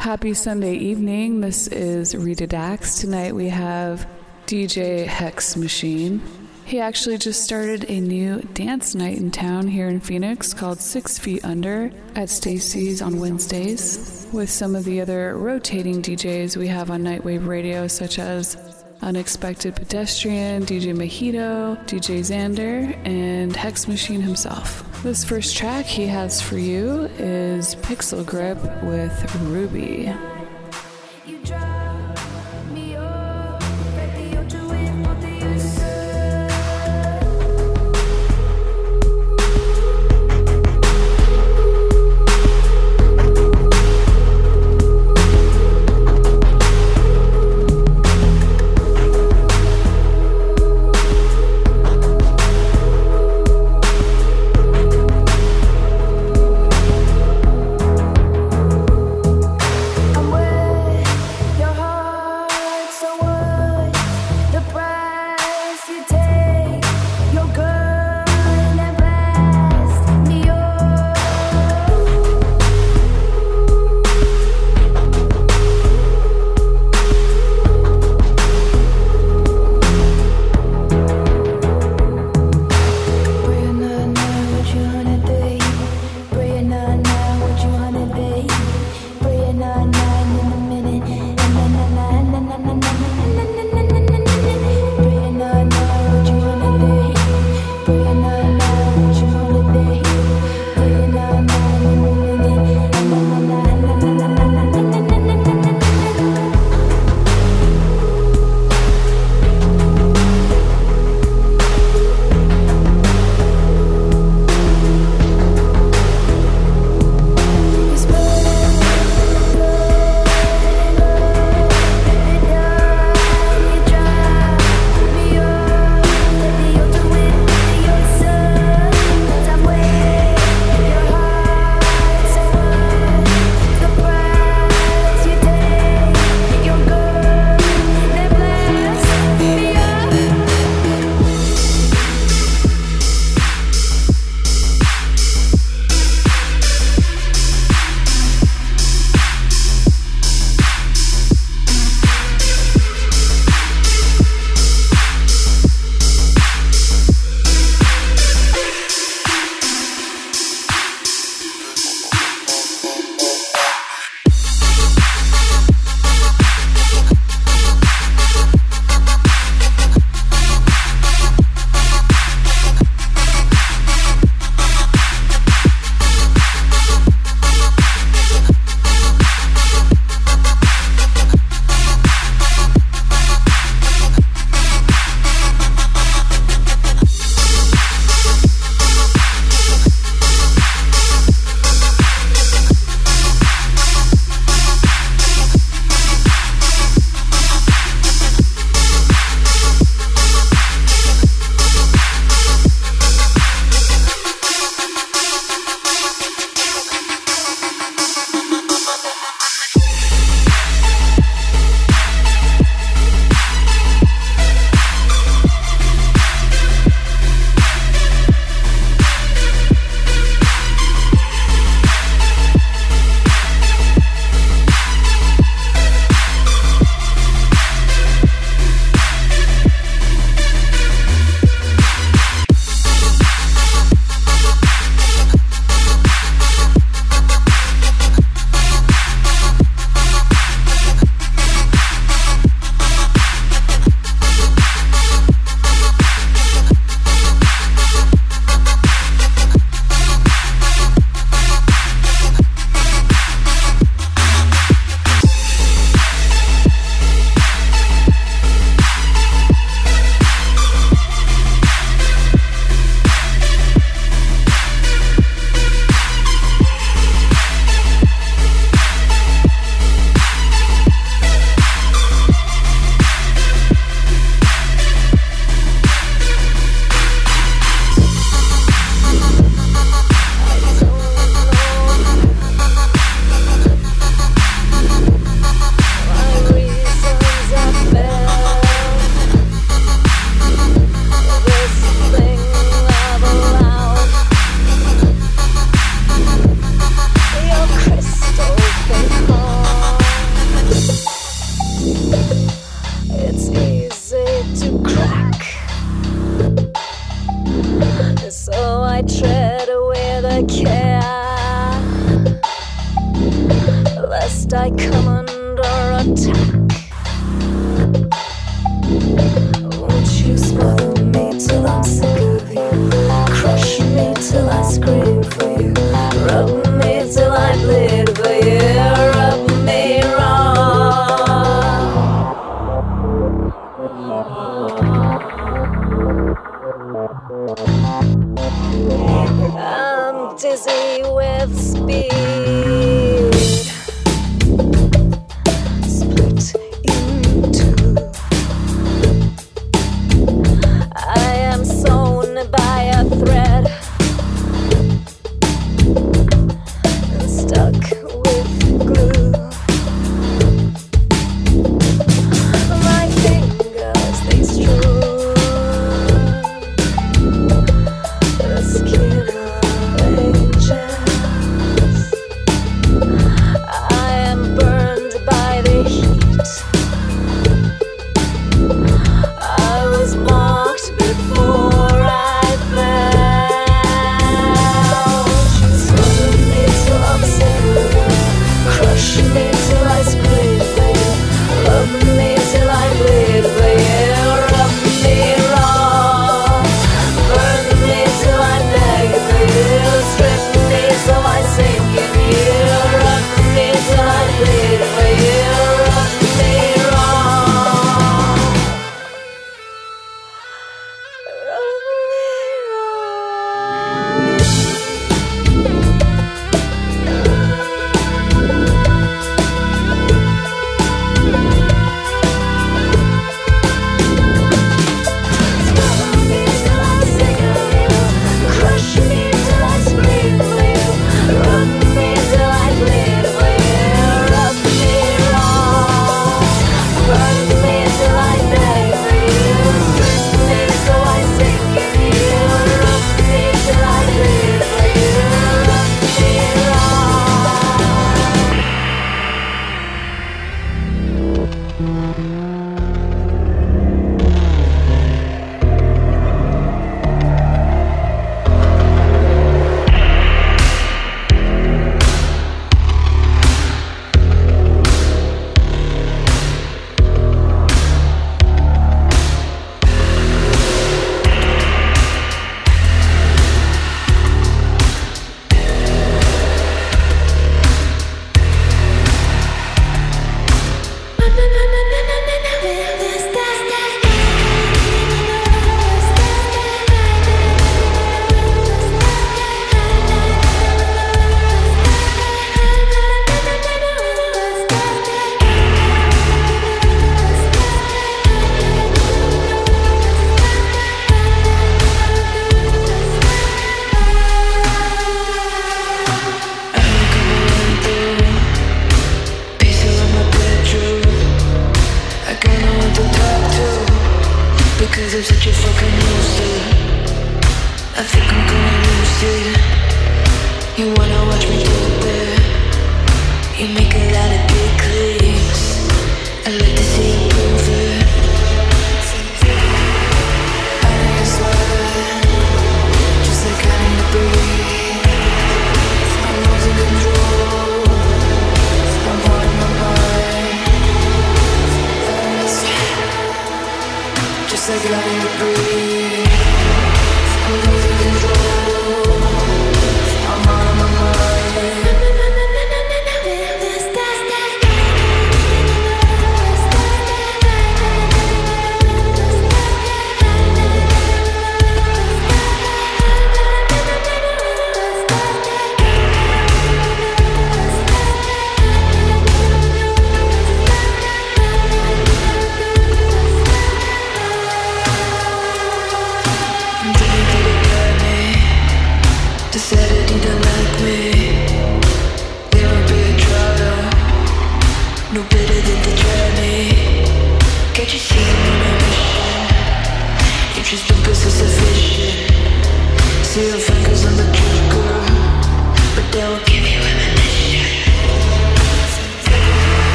Happy Sunday evening. This is Rita Dax. Tonight we have DJ Hex Machine. He actually just started a new dance night in town here in Phoenix called Six Feet Under at Stacy's on Wednesdays with some of the other rotating DJs we have on Nightwave Radio, such as Unexpected Pedestrian, DJ Mojito, DJ Xander, and Hex Machine himself. This first track he has for you is Pixel Grip with Ruby.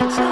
lights.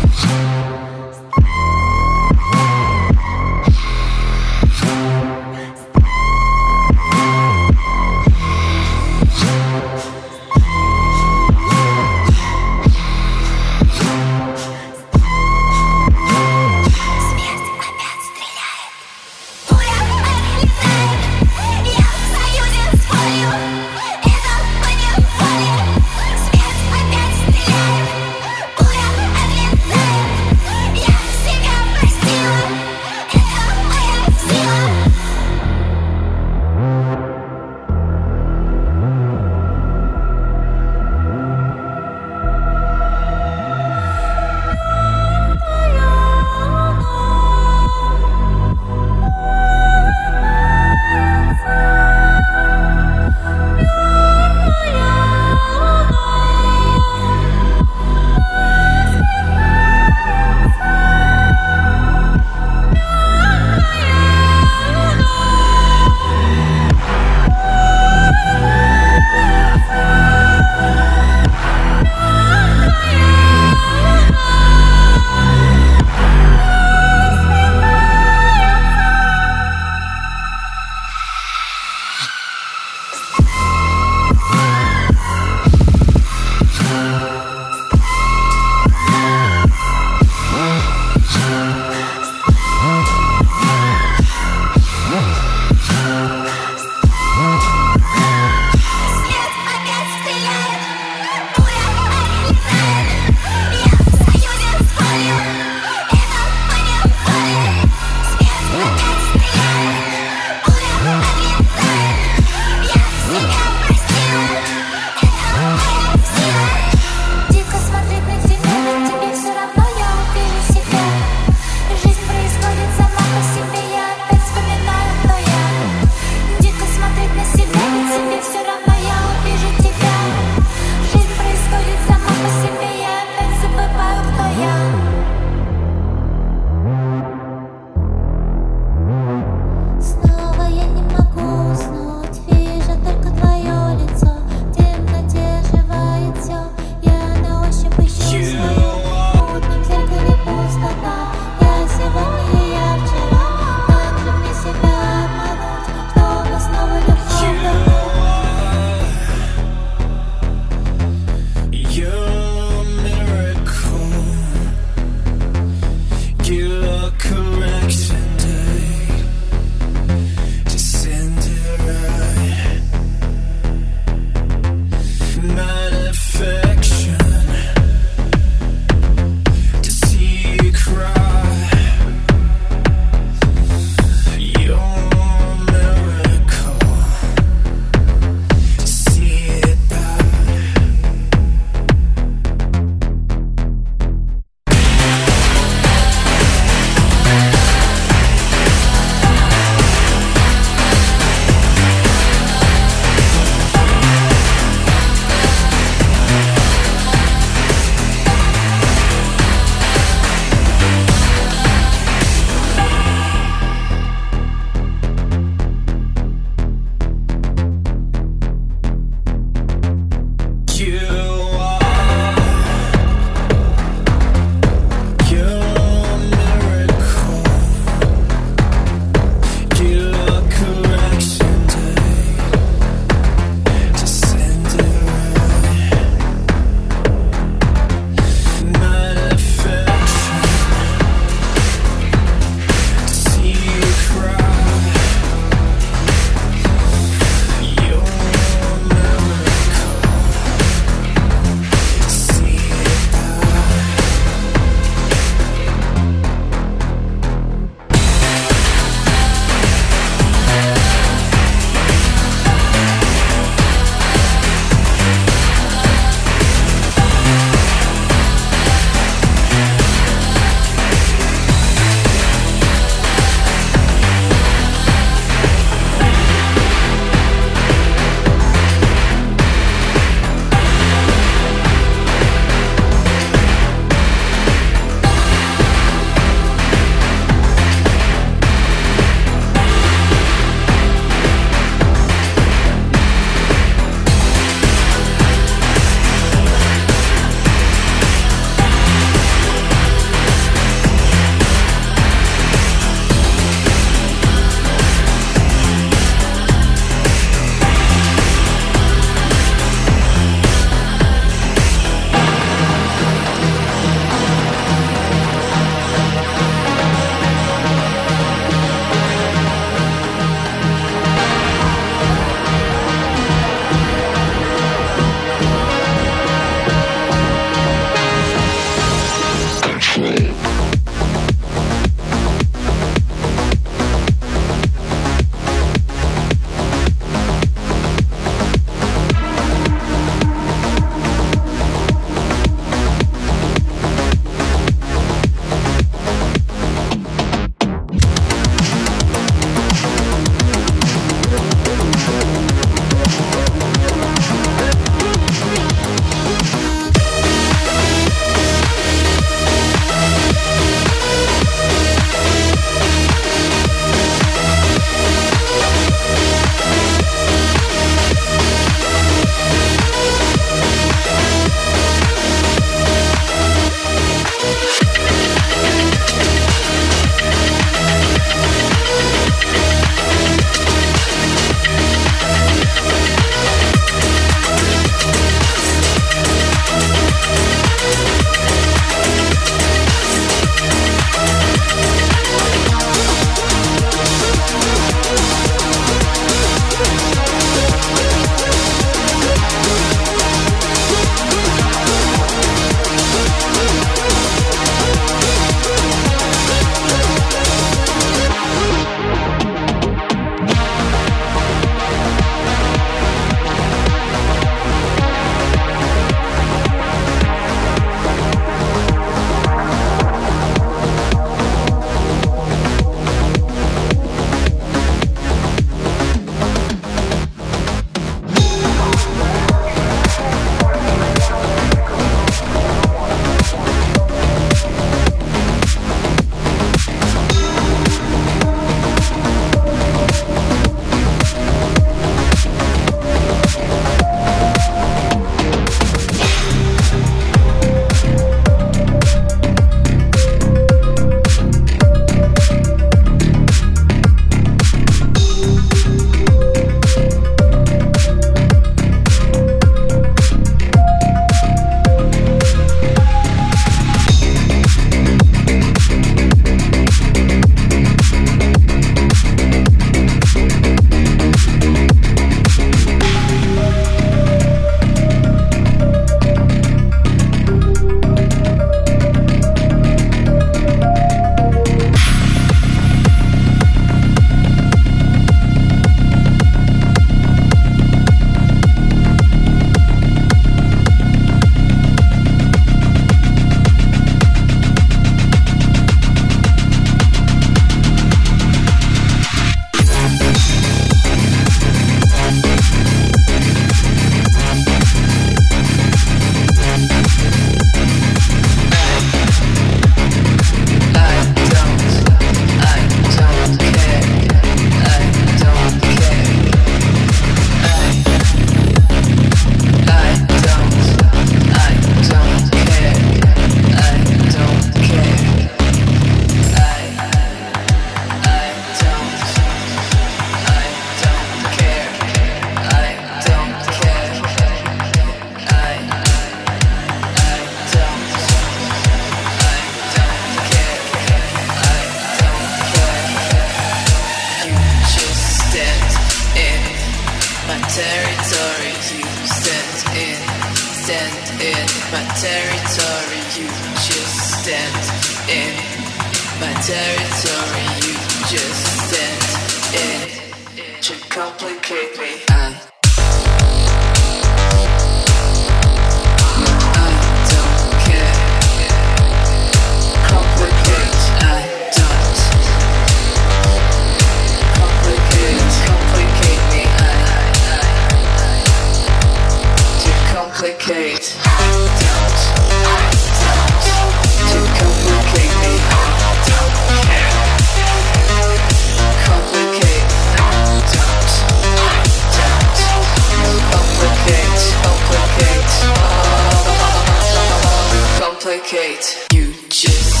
shoes.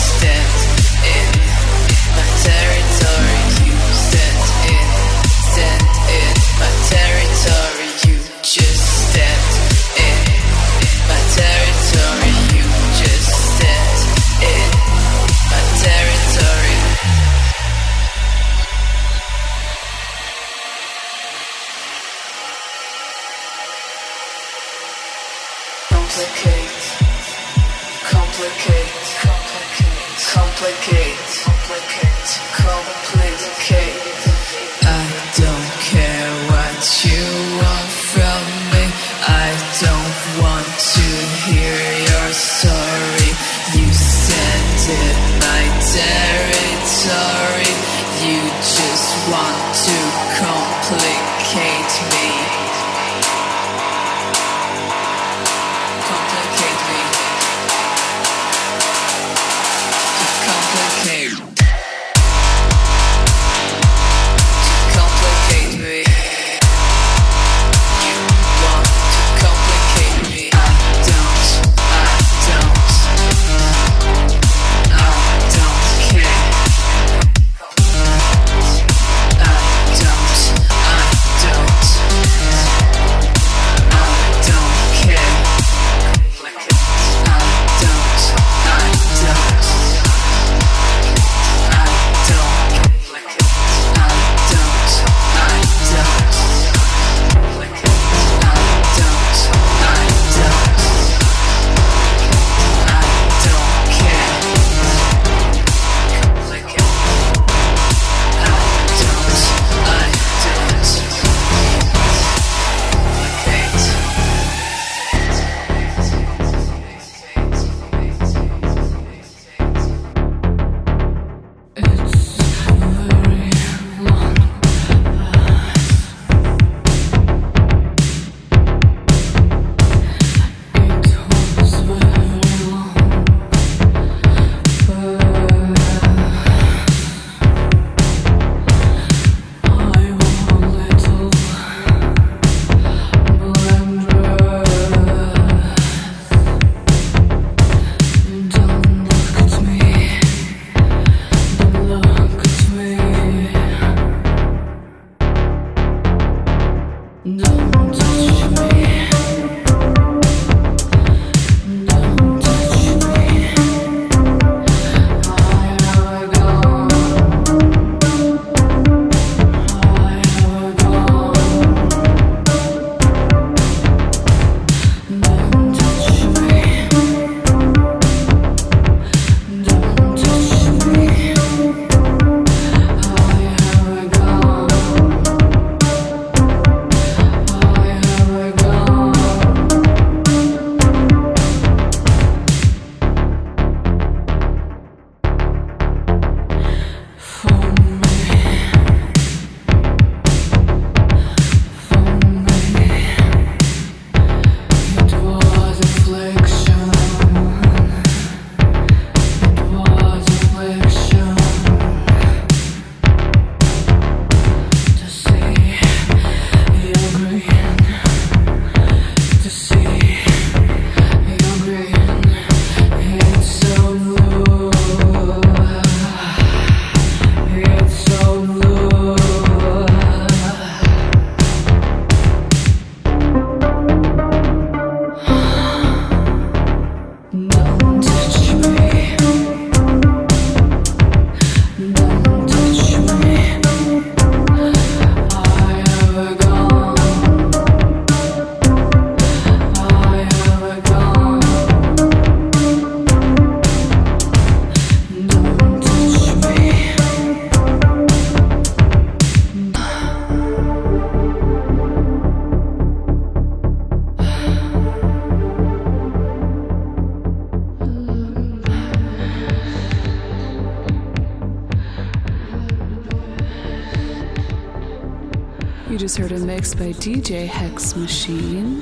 By DJ Hex Machine.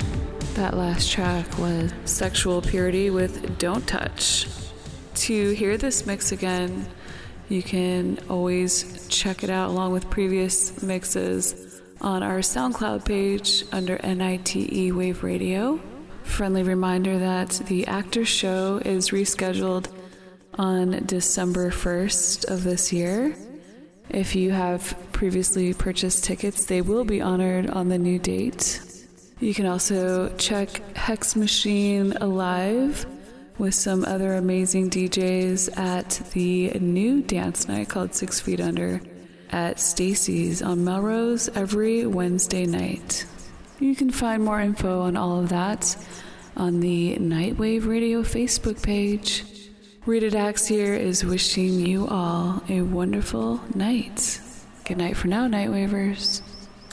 That last track was Sexual Purity with Don't Touch. To hear this mix again, you can always check it out along with previous mixes on our SoundCloud page under NITE Wave Radio. Friendly reminder that the Actor Show is rescheduled on December 1st of this year. If you have previously purchased tickets, they will be honored on the new date. You can also check Hex Machine Alive with some other amazing DJs at the new dance night called Six Feet Under at Stacy's on Melrose every Wednesday night. You can find more info on all of that on the Nightwave Radio Facebook page. Rita Dax here is wishing you all a wonderful night. Good night for now, night Nightwavers.